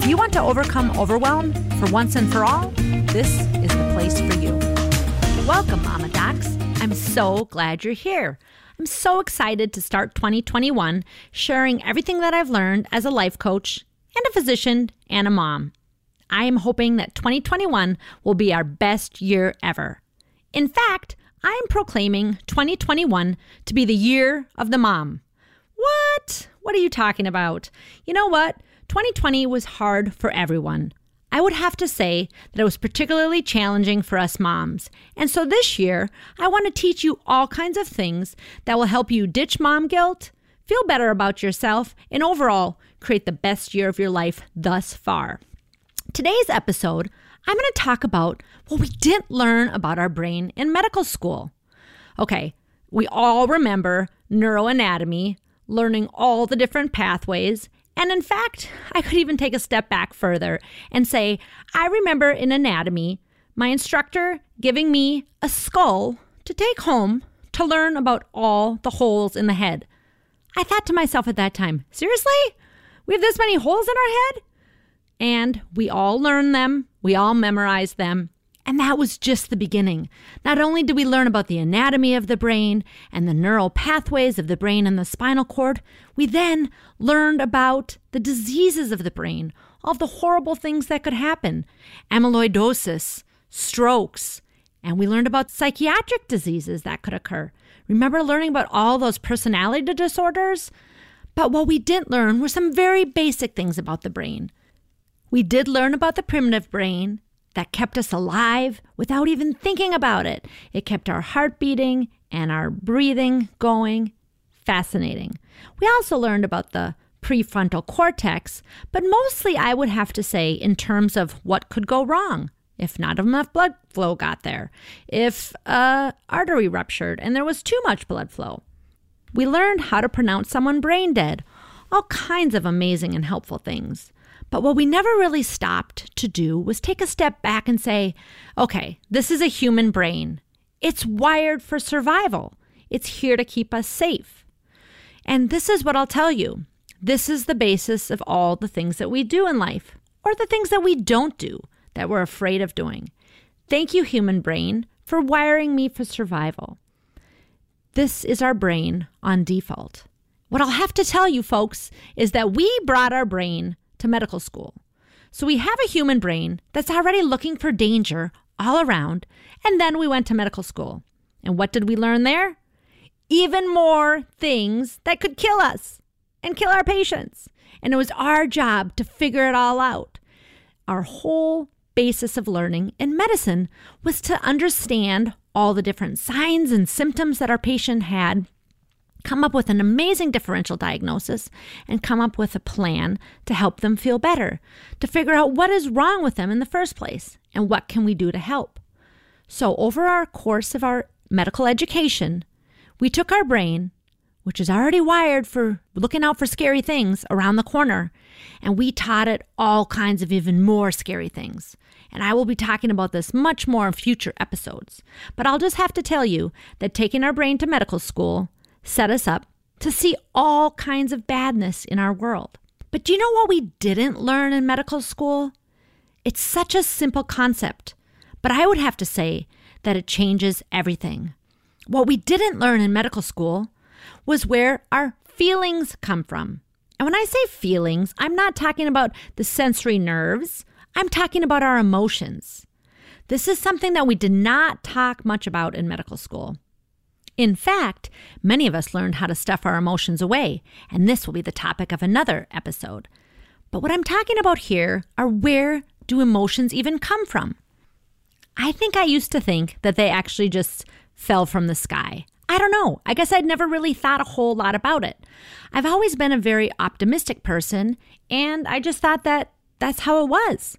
If you want to overcome overwhelm for once and for all, this is the place for you. Welcome, Mama Docs. I'm so glad you're here. I'm so excited to start 2021 sharing everything that I've learned as a life coach and a physician and a mom. I am hoping that 2021 will be our best year ever. In fact, I am proclaiming 2021 to be the year of the mom. What? What are you talking about? You know what? 2020 was hard for everyone. I would have to say that it was particularly challenging for us moms. And so this year, I want to teach you all kinds of things that will help you ditch mom guilt, feel better about yourself, and overall create the best year of your life thus far. Today's episode, I'm going to talk about what we didn't learn about our brain in medical school. Okay, we all remember neuroanatomy, learning all the different pathways, and in fact, I could even take a step back further and say, I remember in anatomy, my instructor giving me a skull to take home to learn about all the holes in the head. I thought to myself at that time, seriously? We have this many holes in our head? And we all learn them, we all memorize them, and that was just the beginning. Not only did we learn about the anatomy of the brain and the neural pathways of the brain and the spinal cord, we then learned about the diseases of the brain, all the horrible things that could happen amyloidosis, strokes, and we learned about psychiatric diseases that could occur. Remember learning about all those personality disorders? But what we didn't learn were some very basic things about the brain. We did learn about the primitive brain that kept us alive without even thinking about it. It kept our heart beating and our breathing going. Fascinating. We also learned about the prefrontal cortex, but mostly I would have to say in terms of what could go wrong if not enough blood flow got there, if a artery ruptured and there was too much blood flow. We learned how to pronounce someone brain dead, all kinds of amazing and helpful things. But what we never really stopped to do was take a step back and say, okay, this is a human brain. It's wired for survival. It's here to keep us safe. And this is what I'll tell you this is the basis of all the things that we do in life, or the things that we don't do that we're afraid of doing. Thank you, human brain, for wiring me for survival. This is our brain on default. What I'll have to tell you, folks, is that we brought our brain to medical school. So we have a human brain that's already looking for danger all around, and then we went to medical school. And what did we learn there? Even more things that could kill us and kill our patients. And it was our job to figure it all out. Our whole basis of learning in medicine was to understand all the different signs and symptoms that our patient had come up with an amazing differential diagnosis and come up with a plan to help them feel better, to figure out what is wrong with them in the first place and what can we do to help. So, over our course of our medical education, we took our brain, which is already wired for looking out for scary things around the corner, and we taught it all kinds of even more scary things. And I will be talking about this much more in future episodes. But I'll just have to tell you that taking our brain to medical school set us up to see all kinds of badness in our world. But do you know what we didn't learn in medical school? It's such a simple concept, but I would have to say that it changes everything. What we didn't learn in medical school was where our feelings come from. And when I say feelings, I'm not talking about the sensory nerves, I'm talking about our emotions. This is something that we did not talk much about in medical school. In fact, many of us learned how to stuff our emotions away, and this will be the topic of another episode. But what I'm talking about here are where do emotions even come from? I think I used to think that they actually just fell from the sky. I don't know. I guess I'd never really thought a whole lot about it. I've always been a very optimistic person, and I just thought that that's how it was.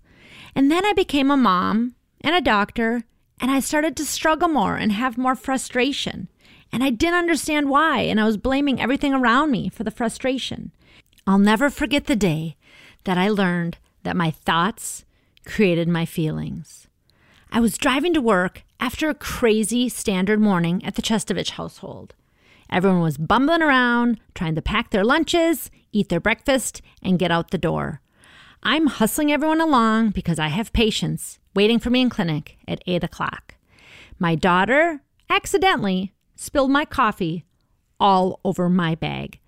And then I became a mom and a doctor, and I started to struggle more and have more frustration. And I didn't understand why, and I was blaming everything around me for the frustration. I'll never forget the day that I learned that my thoughts created my feelings. I was driving to work after a crazy standard morning at the Chestovich household. Everyone was bumbling around, trying to pack their lunches, eat their breakfast, and get out the door. I'm hustling everyone along because I have patients waiting for me in clinic at 8 o'clock. My daughter accidentally spilled my coffee all over my bag.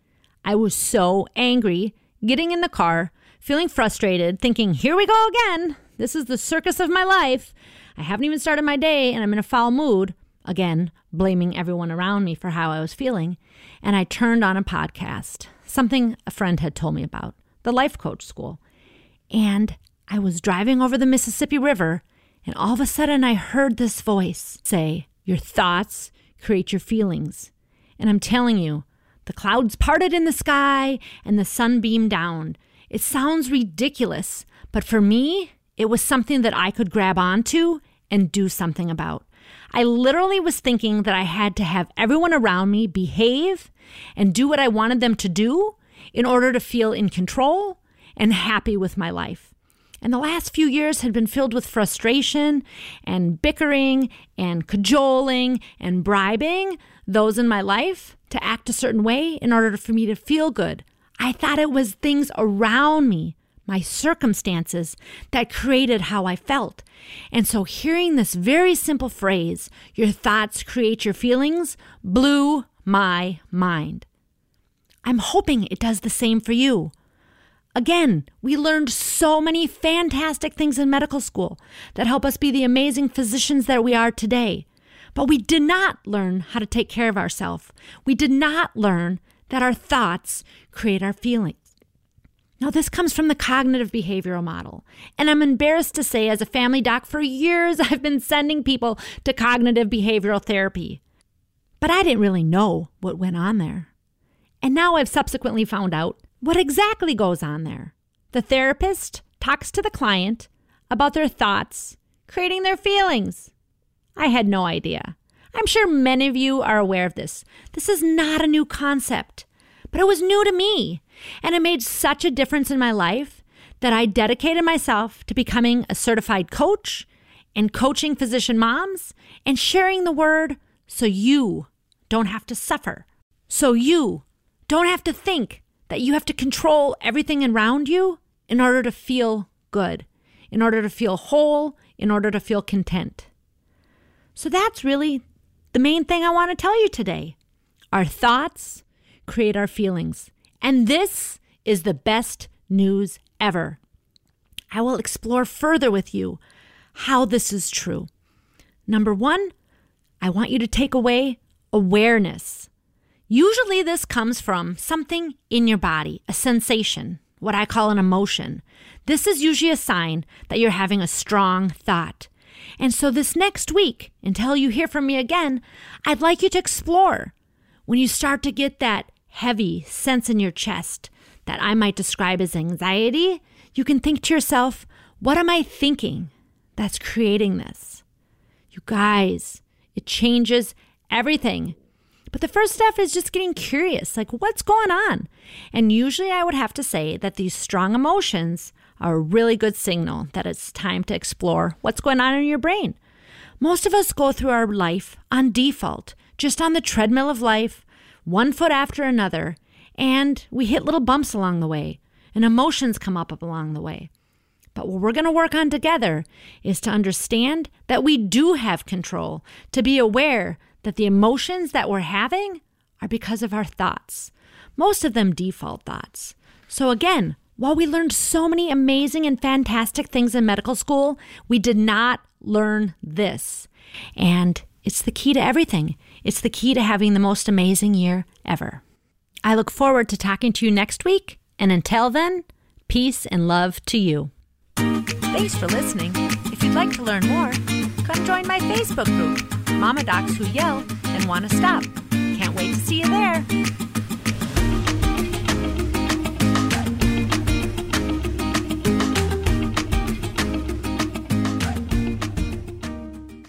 I was so angry getting in the car, feeling frustrated, thinking, here we go again. This is the circus of my life. I haven't even started my day and I'm in a foul mood. Again, blaming everyone around me for how I was feeling. And I turned on a podcast, something a friend had told me about, the Life Coach School. And I was driving over the Mississippi River, and all of a sudden I heard this voice say, Your thoughts create your feelings. And I'm telling you, the clouds parted in the sky and the sun beamed down. It sounds ridiculous, but for me, it was something that I could grab onto and do something about. I literally was thinking that I had to have everyone around me behave and do what I wanted them to do in order to feel in control and happy with my life. And the last few years had been filled with frustration and bickering and cajoling and bribing those in my life to act a certain way in order for me to feel good. I thought it was things around me my circumstances that created how I felt. And so, hearing this very simple phrase, your thoughts create your feelings, blew my mind. I'm hoping it does the same for you. Again, we learned so many fantastic things in medical school that help us be the amazing physicians that we are today. But we did not learn how to take care of ourselves. We did not learn that our thoughts create our feelings. Now, this comes from the cognitive behavioral model. And I'm embarrassed to say, as a family doc, for years I've been sending people to cognitive behavioral therapy. But I didn't really know what went on there. And now I've subsequently found out what exactly goes on there. The therapist talks to the client about their thoughts, creating their feelings. I had no idea. I'm sure many of you are aware of this. This is not a new concept, but it was new to me. And it made such a difference in my life that I dedicated myself to becoming a certified coach and coaching physician moms and sharing the word so you don't have to suffer. So you don't have to think that you have to control everything around you in order to feel good, in order to feel whole, in order to feel content. So that's really the main thing I want to tell you today. Our thoughts create our feelings. And this is the best news ever. I will explore further with you how this is true. Number one, I want you to take away awareness. Usually, this comes from something in your body, a sensation, what I call an emotion. This is usually a sign that you're having a strong thought. And so, this next week, until you hear from me again, I'd like you to explore when you start to get that heavy sense in your chest that I might describe as anxiety, you can think to yourself, what am I thinking that's creating this? You guys, it changes everything. But the first step is just getting curious like, what's going on? And usually I would have to say that these strong emotions are a really good signal that it's time to explore what's going on in your brain. Most of us go through our life on default, just on the treadmill of life, one foot after another, and we hit little bumps along the way, and emotions come up along the way. But what we're going to work on together is to understand that we do have control, to be aware that the emotions that we're having are because of our thoughts, most of them default thoughts. So, again, while we learned so many amazing and fantastic things in medical school, we did not learn this. And it's the key to everything. It's the key to having the most amazing year ever. I look forward to talking to you next week, and until then, peace and love to you. Thanks for listening. If you'd like to learn more, come join my Facebook group, Mama Docs Who Yell and Want to Stop. Can't wait to see you there.